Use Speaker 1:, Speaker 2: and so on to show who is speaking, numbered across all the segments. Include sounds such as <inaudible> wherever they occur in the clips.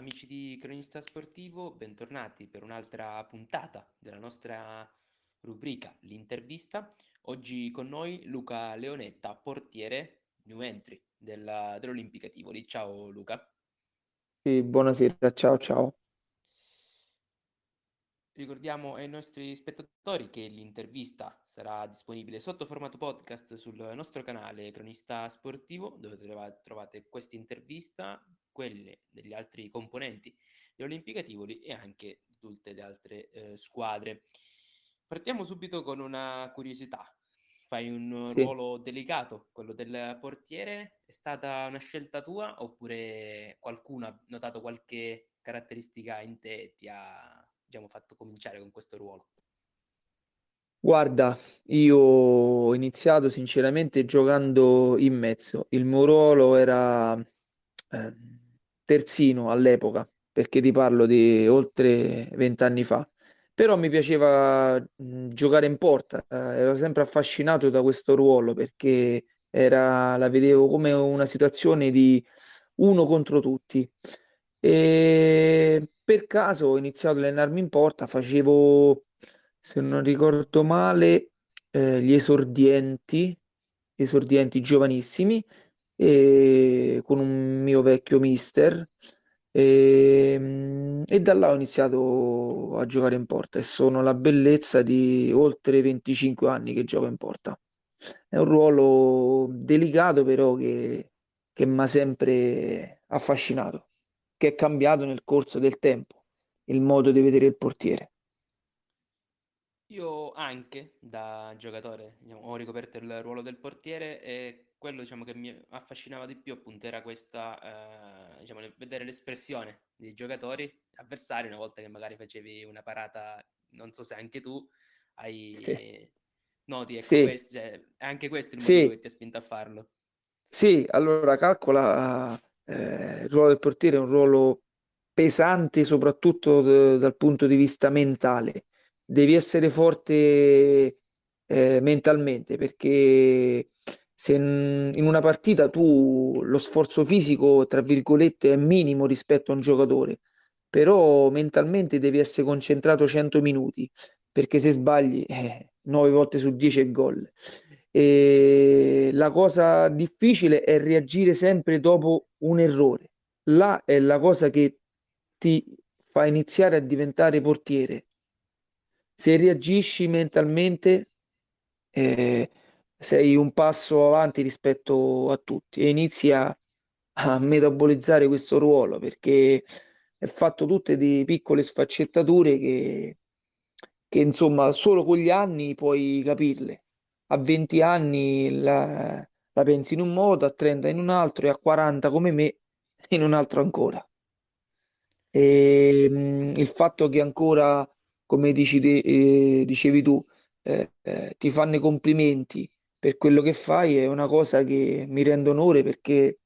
Speaker 1: Amici di Cronista Sportivo, bentornati per un'altra puntata della nostra rubrica L'intervista. Oggi con noi Luca Leonetta, portiere new entry della, dell'Olimpica Tivoli. Ciao Luca.
Speaker 2: Sì, buonasera, ciao ciao.
Speaker 1: Ricordiamo ai nostri spettatori che l'intervista sarà disponibile sotto formato podcast sul nostro canale Cronista Sportivo, dove trovate questa intervista, quelle degli altri componenti dell'Olimpica Tivoli e anche di tutte le altre eh, squadre. Partiamo subito con una curiosità. Fai un sì. ruolo delicato, quello del portiere. È stata una scelta tua oppure qualcuno ha notato qualche caratteristica in te e ti ha diciamo, fatto cominciare con questo ruolo?
Speaker 2: Guarda, io ho iniziato sinceramente giocando in mezzo. Il mio ruolo era eh, terzino all'epoca, perché ti parlo di oltre vent'anni fa. Però mi piaceva giocare in porta, eh, ero sempre affascinato da questo ruolo perché era, la vedevo come una situazione di uno contro tutti. E per caso ho iniziato ad allenarmi in porta, facevo, se non ricordo male, eh, gli esordienti, esordienti giovanissimi, e, con un mio vecchio mister. E, e da là ho iniziato a giocare in porta e sono la bellezza di oltre 25 anni che gioco in porta. È un ruolo delicato però che, che mi ha sempre affascinato che è cambiato nel corso del tempo, il modo di vedere il portiere.
Speaker 1: Io anche da giocatore diciamo, ho ricoperto il ruolo del portiere e quello diciamo, che mi affascinava di più appunto era questa, eh, diciamo, vedere l'espressione dei giocatori avversari una volta che magari facevi una parata, non so se anche tu hai sì. noti, ecco sì. questo, cioè, anche questo è il motivo sì. che ti ha spinto a farlo.
Speaker 2: Sì, allora calcola eh, il ruolo del portiere è un ruolo pesante soprattutto d- dal punto di vista mentale. Devi essere forte eh, mentalmente perché se in, una partita tu lo sforzo fisico, tra virgolette, è minimo rispetto a un giocatore, però mentalmente devi essere concentrato 100 minuti perché se sbagli <laughs> eh, 9 volte su 10 è gol. E la cosa difficile è reagire sempre dopo un errore. Là è la cosa che ti fa iniziare a diventare portiere. Se reagisci mentalmente, eh, sei un passo avanti rispetto a tutti e inizi a, a metabolizzare questo ruolo perché è fatto tutte di piccole sfaccettature che, che insomma solo con gli anni puoi capirle a 20 anni la, la pensi in un modo, a 30 in un altro e a 40 come me in un altro ancora. E, mh, il fatto che ancora, come dici eh, dicevi tu, eh, eh, ti fanno i complimenti per quello che fai è una cosa che mi rende onore perché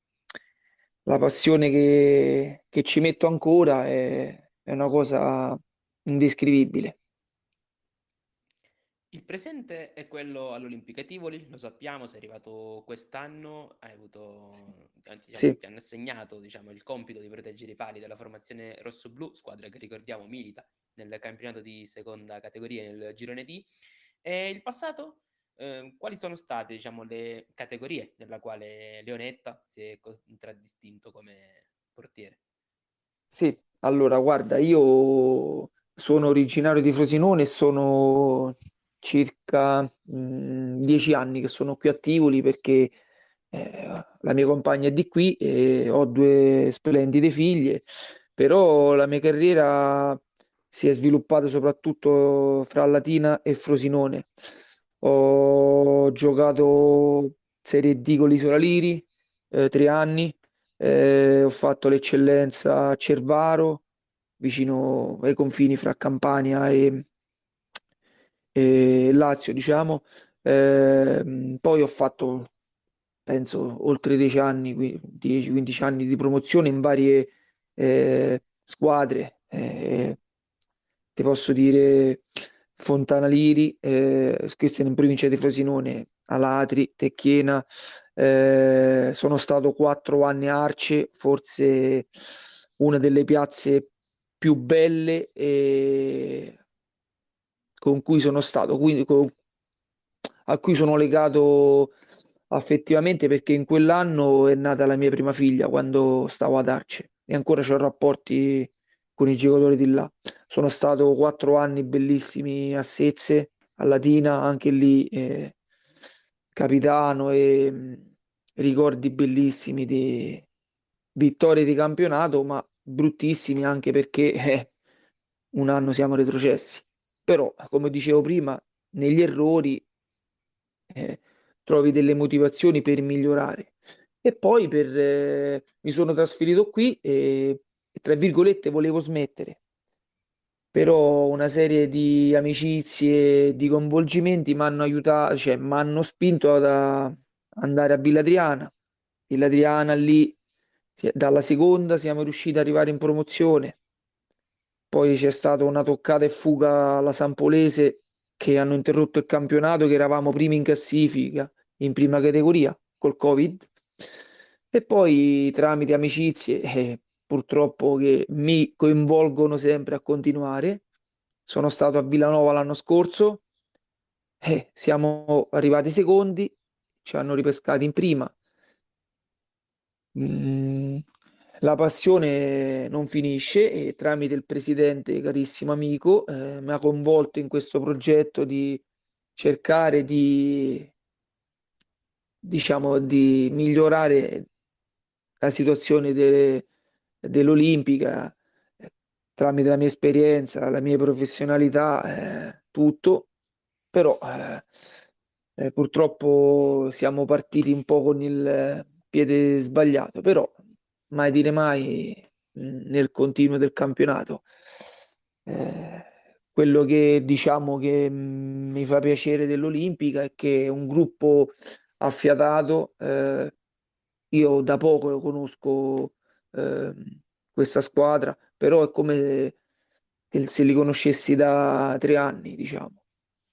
Speaker 2: la passione che, che ci metto ancora è, è una cosa indescrivibile.
Speaker 1: Il presente è quello all'Olimpica Tivoli, lo sappiamo, sei arrivato quest'anno, hai avuto, diciamo, sì. ti hanno assegnato diciamo, il compito di proteggere i pali della formazione rosso-blu, squadra che ricordiamo milita nel campionato di seconda categoria nel girone D. E il passato, eh, quali sono state diciamo, le categorie nella quale Leonetta si è contraddistinto come portiere?
Speaker 2: Sì, allora guarda, io sono originario di Frosinone e sono circa mh, mm, dieci anni che sono qui a Tivoli perché eh, la mia compagna è di qui e ho due splendide figlie, però la mia carriera si è sviluppata soprattutto fra Latina e Frosinone. Ho giocato Serie D con l'Isola Liri, eh, tre anni, eh, ho fatto l'eccellenza a Cervaro, vicino ai confini fra Campania e, e Lazio, diciamo. Eh, poi ho fatto, penso, oltre 10 anni, 10-15 anni di promozione in varie eh, squadre. Eh, ti posso dire Fontana Liri, eh, questa in provincia di Frosinone, Alatri, Tecchiena. Eh, sono stato quattro anni a Arce, forse una delle piazze più belle e con cui sono stato, quindi con, a cui sono legato affettivamente perché in quell'anno è nata la mia prima figlia quando stavo ad Arce e ancora ho rapporti con i giocatori di là. Sono stato quattro anni bellissimi a Sezze, a Latina, anche lì eh, capitano e mh, mm, ricordi bellissimi di vittorie di campionato, ma bruttissimi anche perché eh, un anno siamo retrocessi. Però, come dicevo prima, negli errori eh, trovi delle motivazioni per migliorare. E poi per, eh, mi sono trasferito qui e, e, tra virgolette, volevo smettere. Però una serie di amicizie, di coinvolgimenti mi hanno aiutato, cioè mi hanno spinto ad andare a Villa Adriana. Villa Adriana lì, dalla seconda siamo riusciti ad arrivare in promozione. Poi c'è stata una toccata e fuga alla Sampolese che hanno interrotto il campionato, che eravamo primi in classifica in prima categoria col Covid. E poi tramite amicizie, eh, purtroppo che mi coinvolgono sempre a continuare, sono stato a Villanova l'anno scorso, eh, siamo arrivati secondi, ci hanno ripescati in prima. Mm, la passione non finisce e tramite il presidente, carissimo amico, eh, mi ha coinvolto in questo progetto di cercare di, diciamo, di migliorare la situazione de, dell'Olimpica eh, tramite la mia esperienza, la mia professionalità, eh, tutto, però eh, eh purtroppo siamo partiti un po' con il piede sbagliato, però mai dire mai nel continuo del campionato. Eh, quello che diciamo che mi fa piacere dell'Olimpica è che è un gruppo affiatato. Eh, io da poco conosco eh, questa squadra, però è come se, se li conoscessi da tre anni, diciamo.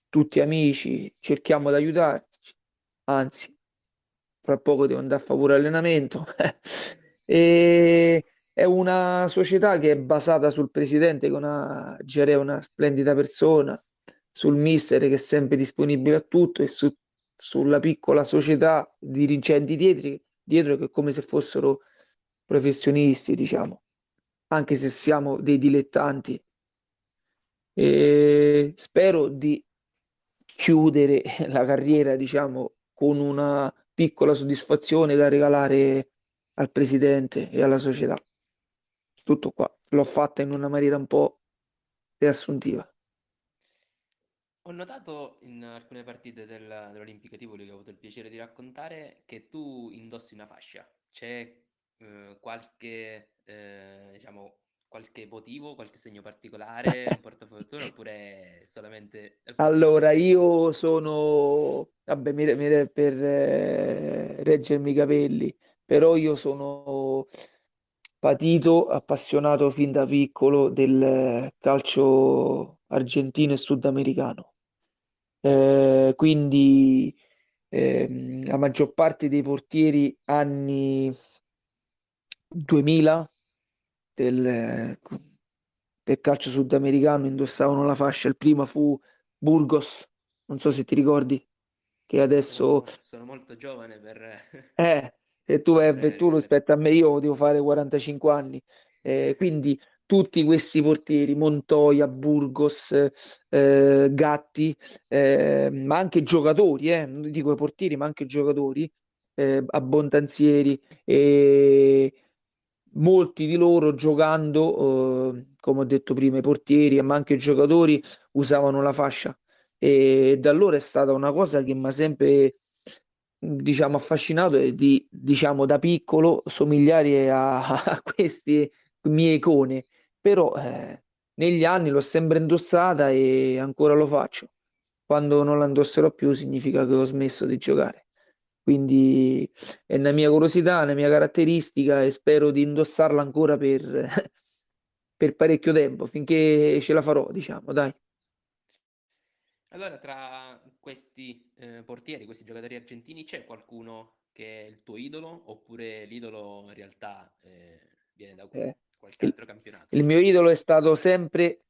Speaker 2: Tutti amici, cerchiamo di aiutarci, anzi, fra poco devo andare a favore allenamento. <laughs> E è una società che è basata sul presidente, che una, è una splendida persona, sul mister che è sempre disponibile a tutto e su, sulla piccola società dirigenti dietro, dietro che è come se fossero professionisti, diciamo, anche se siamo dei dilettanti. E spero di chiudere <laughs> la carriera, diciamo, con una piccola soddisfazione da regalare al presidente e alla società. Tutto qua. L'ho fatta in una maniera un po' riassuntiva.
Speaker 1: Ho notato in alcune partite del, dell'Olimpica Tivoli che ho avuto il piacere di raccontare che tu indossi una fascia. C'è eh, qualche, eh, diciamo, qualche motivo, qualche segno particolare, un portafortuna <laughs> oppure solamente...
Speaker 2: Allora, io sono... Vabbè, mi, mi, per eh, reggermi i capelli, però io sono patito, appassionato fin da piccolo del calcio argentino e sudamericano. Eh, quindi eh, la maggior parte dei portieri anni 2000 del, del calcio sudamericano indossavano la fascia. Il primo fu Burgos, non so se ti ricordi, che adesso...
Speaker 1: Sono, sono molto giovane per... <laughs>
Speaker 2: Eh, e tu vai tu rispetto a me, io devo fare 45 anni. Eh, quindi tutti questi portieri, Montoya, Burgos, eh, Gatti, eh, ma anche giocatori, eh, non dico i portieri, ma anche giocatori, eh, abbondanzieri, molti di loro giocando, eh, come ho detto prima, i portieri, ma anche i giocatori usavano la fascia. E da allora è stata una cosa che mi ha sempre diciamo, affascinato di, diciamo, da piccolo somigliare a, <laughs> a queste mie icone, però eh, negli anni l'ho sempre indossata e ancora lo faccio. Quando non la indosserò più significa che ho smesso di giocare. Quindi è una mia curiosità, una mia caratteristica e spero di indossarla ancora per, <laughs> per parecchio tempo, finché ce la farò, diciamo, dai.
Speaker 1: Allora, tra questi eh, portieri, questi giocatori argentini, c'è qualcuno che è il tuo idolo oppure l'idolo in realtà eh, viene da
Speaker 2: eh,
Speaker 1: qualche altro campionato.
Speaker 2: Il mio idolo è stato sempre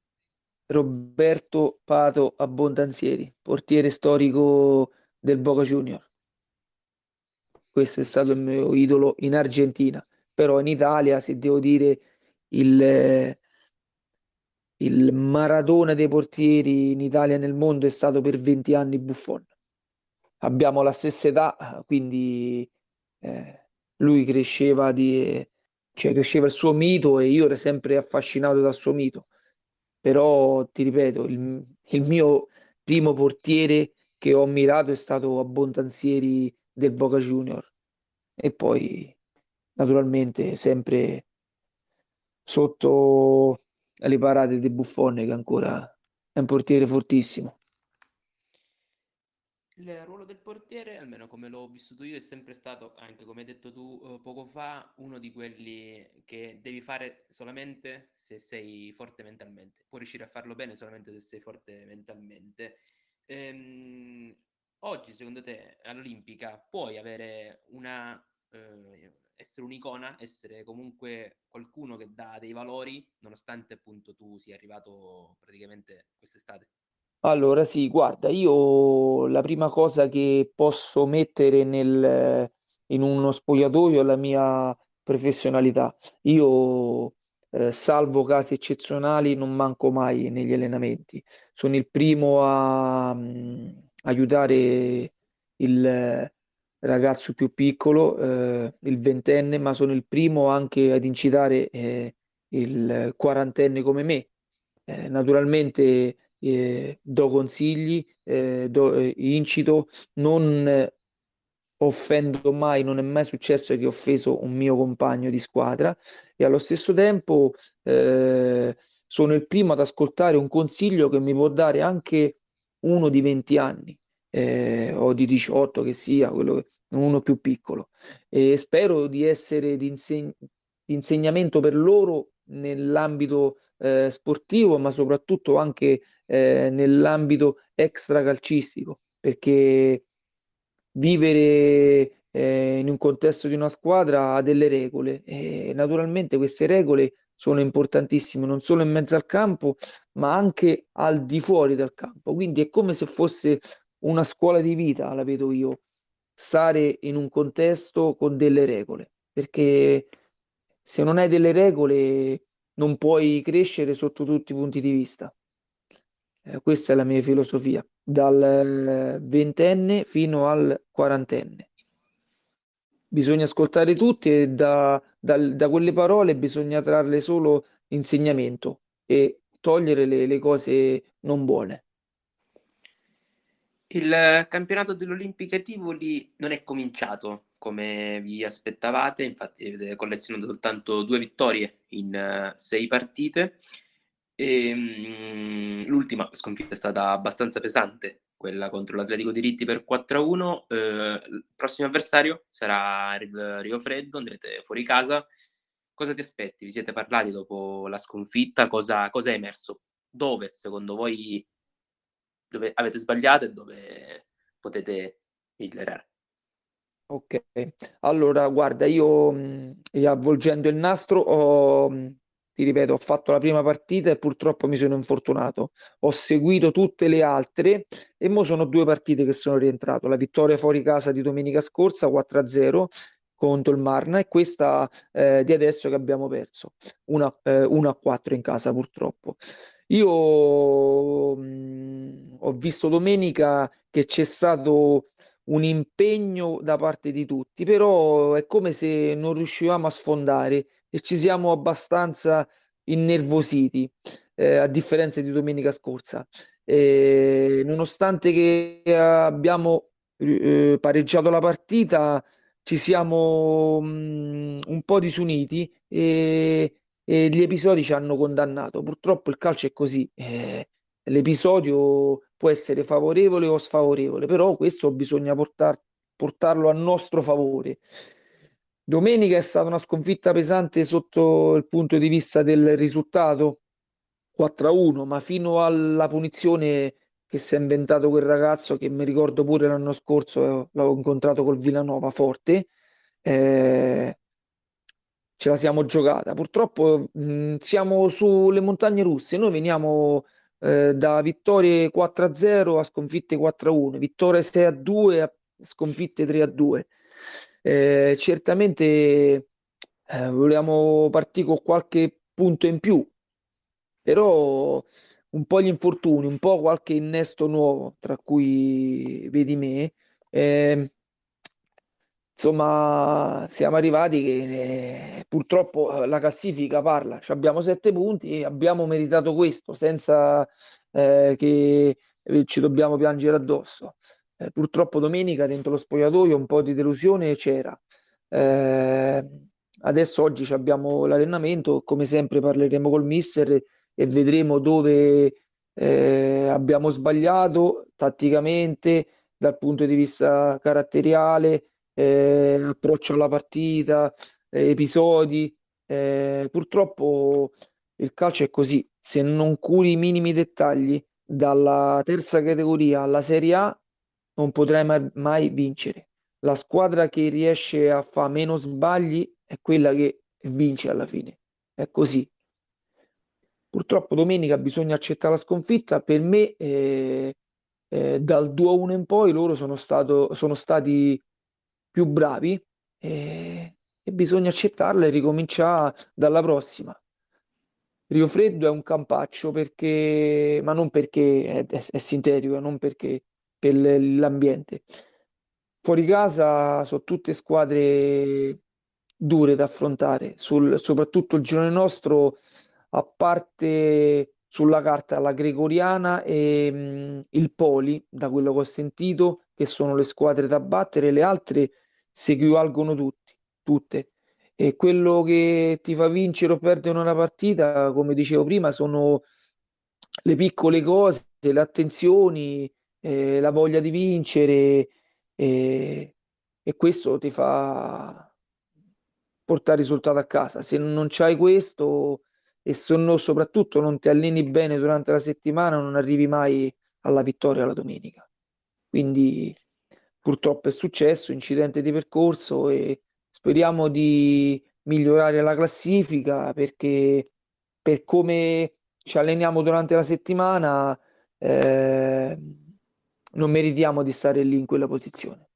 Speaker 2: Roberto Pato Abbondanzieri, portiere storico del Boca Junior. Questo è stato il mio idolo in Argentina, però in Italia, se devo dire, il, il Maradona dei portieri in Italia e nel mondo è stato per 20 anni Buffon. Abbiamo la stessa età, quindi eh, lui cresceva, di, cioè cresceva il suo mito e io ero sempre affascinato dal suo mito. Però ti ripeto, il, il mio primo portiere che ho ammirato è stato Abbondanzieri del Boca Junior e poi naturalmente sempre sotto le parate di Buffon che ancora è un portiere fortissimo.
Speaker 1: Il ruolo del portiere, almeno come l'ho vissuto io, è sempre stato, anche come hai detto tu eh, poco fa, uno di quelli che devi fare solamente se sei forte mentalmente. Puoi riuscire a farlo bene solamente se sei forte mentalmente. Ehm, oggi, secondo te, all'Olimpica puoi avere una... Eh, essere un'icona, essere comunque qualcuno che dà dei valori, nonostante appunto tu sia arrivato praticamente quest'estate?
Speaker 2: Allora, sì, guarda, io la prima cosa che posso mettere nel, in uno spogliatoio è la mia professionalità. Io, eh, salvo casi eccezionali, non manco mai negli allenamenti. Sono il primo a mm, aiutare il ragazzo più piccolo, eh, il ventenne, ma sono il primo anche ad incitare eh, il quarantenne come me. Eh, naturalmente eh, do consigli, eh, do, eh, incito, non offendo mai, non è mai successo che ho offeso un mio compagno di squadra e allo stesso tempo sono il primo ad ascoltare un consiglio che mi può dare anche uno di 20 anni eh, o di 18 che sia, quello, uno più piccolo. E spero di essere di, inseg- insegnamento per loro nell'ambito eh, sportivo, ma soprattutto anche eh, nell'ambito extracalcistico, perché vivere eh, in un contesto di una squadra ha delle regole e naturalmente queste regole sono importantissime non solo in mezzo al campo, ma anche al di fuori dal campo. Quindi è come se fosse una scuola di vita, la vedo io, stare in un contesto con delle regole, perché se non hai delle regole non puoi crescere sotto tutti i punti di vista. Eh, questa è la mia filosofia, dal eh, ventenne fino al quarantenne. Bisogna ascoltare tutti e da, da, da quelle parole bisogna trarre solo insegnamento e togliere le, le cose non buone.
Speaker 1: Il campionato dell'Olimpica Tivoli non è cominciato come vi aspettavate, infatti avete collezionato soltanto due vittorie in uh, sei partite. E, um, l'ultima sconfitta è stata abbastanza pesante, quella contro l'Atletico di Ritti per 4-1. Uh, eh, il prossimo avversario sarà il Rio Freddo, andrete fuori casa. Cosa ti aspetti? Vi siete parlati dopo la sconfitta? Cosa, cosa è emerso? Dove secondo voi dove avete sbagliato e dove potete migliorare.
Speaker 2: Ok, allora guarda, io mh, avvolgendo il nastro ho, mh, ti ripeto, ho fatto la prima partita e purtroppo mi sono infortunato. Ho seguito tutte le altre e mo sono due partite che sono rientrato. La vittoria fuori casa di domenica scorsa 4-0 contro il Marna e questa eh, di adesso che abbiamo perso, 1 eh, 4 in casa purtroppo. Io mh, ho visto domenica che c'è stato un impegno da parte di tutti, però è come se non riuscivamo a sfondare e ci siamo abbastanza innervositi, eh, a differenza di domenica scorsa. Eh, nonostante che abbiamo eh, pareggiato la partita, ci siamo mh, un po' disuniti e e gli episodi ci hanno condannato. Purtroppo il calcio è così, eh, l'episodio può essere favorevole o sfavorevole, però questo bisogna portar, portarlo a nostro favore. Domenica è stata una sconfitta pesante sotto il punto di vista del risultato 4-1, ma fino alla punizione che si è inventato quel ragazzo che mi ricordo pure l'anno scorso, eh, l'ho incontrato col Villanova forte. Eh, ce la siamo giocata. Purtroppo mh, siamo sulle montagne russe, noi veniamo eh, da vittorie 4-0 a sconfitte 4-1, vittorie 6-2 a sconfitte 3-2. Eh, certamente eh, volevamo partire con qualche punto in più, però un po' gli infortuni, un po' qualche innesto nuovo, tra cui vedi me. Eh, insomma, siamo arrivati che eh, purtroppo la classifica parla, Ci abbiamo sette punti e abbiamo meritato questo senza eh, che ci dobbiamo piangere addosso. Eh, purtroppo domenica dentro lo spogliatoio un po' di delusione c'era. Eh, adesso oggi abbiamo l'allenamento, come sempre parleremo col mister e vedremo dove eh, abbiamo sbagliato tatticamente dal punto di vista caratteriale, eh, approccio alla partita, eh, episodi. Eh, purtroppo il calcio è così, se non curi i minimi dettagli dalla terza categoria alla Serie A non potrai mai, vincere. La squadra che riesce a fare meno sbagli è quella che vince alla fine. È così. Purtroppo domenica bisogna accettare la sconfitta. Per me, eh, eh, dal 2-1 in poi, loro sono, stato, sono stati più bravi eh, e bisogna accettarla e ricominciare dalla prossima. Rio Freddo è un campaccio perché, ma non perché è, è, è sintetico, non perché per l'ambiente. Fuori casa sono tutte squadre dure da affrontare, sul, soprattutto il girone nostro a parte sulla carta la Gregoriana e mh, il Poli, da quello che ho sentito, che sono le squadre da battere, le altre si equivalgono tutti, tutte. E quello che ti fa vincere o perdere una partita, come dicevo prima, sono le piccole cose, le attenzioni, eh, la voglia di vincere eh, e questo ti fa portare risultato a casa. Se non c'hai questo e se no, soprattutto non ti alleni bene durante la settimana, non arrivi mai alla vittoria la domenica. Quindi purtroppo è successo, incidente di percorso e speriamo di migliorare la classifica perché per come ci alleniamo durante la settimana eh, non meritiamo di stare lì in quella posizione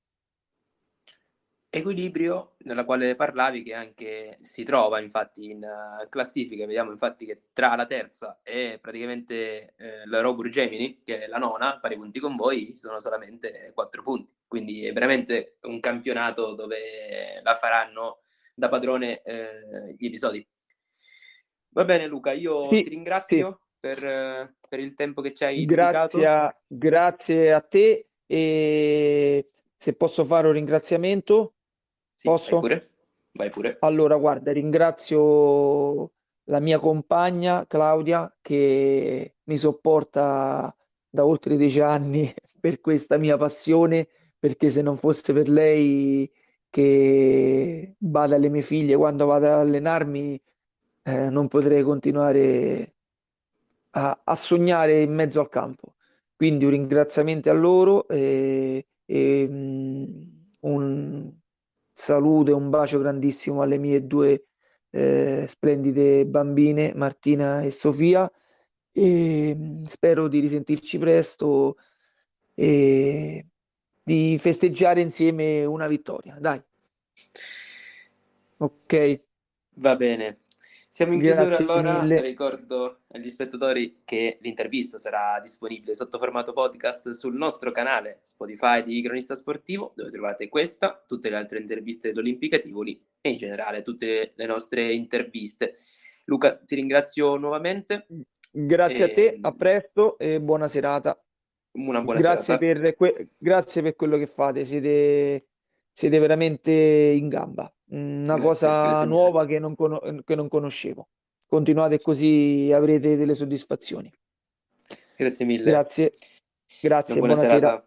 Speaker 1: equilibrio nella quale parlavi che anche si trova infatti in uh, classifica, vediamo infatti che tra la terza e praticamente eh, la Robur Gemini, che è la nona, pari punti con voi, sono solamente quattro punti, quindi è veramente un campionato dove la faranno da padrone eh, gli episodi. Va bene Luca, io sì, ti ringrazio sì. Per, per, il tempo che ci hai
Speaker 2: grazie. A, grazie a te e se posso fare un ringraziamento
Speaker 1: sì, Posso? Vai pure. Vai pure.
Speaker 2: Allora, guarda, ringrazio la mia compagna Claudia che mi sopporta da oltre dieci anni <laughs> per questa mia passione, perché se non fosse per lei che bada alle mie figlie quando vado ad allenarmi, eh, non potrei continuare a, a, sognare in mezzo al campo. Quindi un ringraziamento a loro e, e um, un, saluto e un bacio grandissimo alle mie due eh, splendide bambine, Martina e Sofia. E mm, spero di risentirci presto e di festeggiare insieme una vittoria. Dai. Ok.
Speaker 1: Va bene. Siamo in chiusura allora, mille. ricordo agli spettatori che l'intervista sarà disponibile sotto formato podcast sul nostro canale Spotify di Cronista Sportivo, dove trovate questa, tutte le altre interviste dell'Olimpica Tivoli e in generale tutte le nostre interviste. Luca, ti ringrazio nuovamente.
Speaker 2: Grazie e... a te, a presto e buona serata.
Speaker 1: Una buona
Speaker 2: grazie
Speaker 1: serata.
Speaker 2: Per que- grazie per quello che fate, siete, siete veramente in gamba una grazie, cosa nuova che non, con- che non conoscevo. Continuate così, avrete delle soddisfazioni.
Speaker 1: Grazie mille.
Speaker 2: Grazie, grazie, buonasera.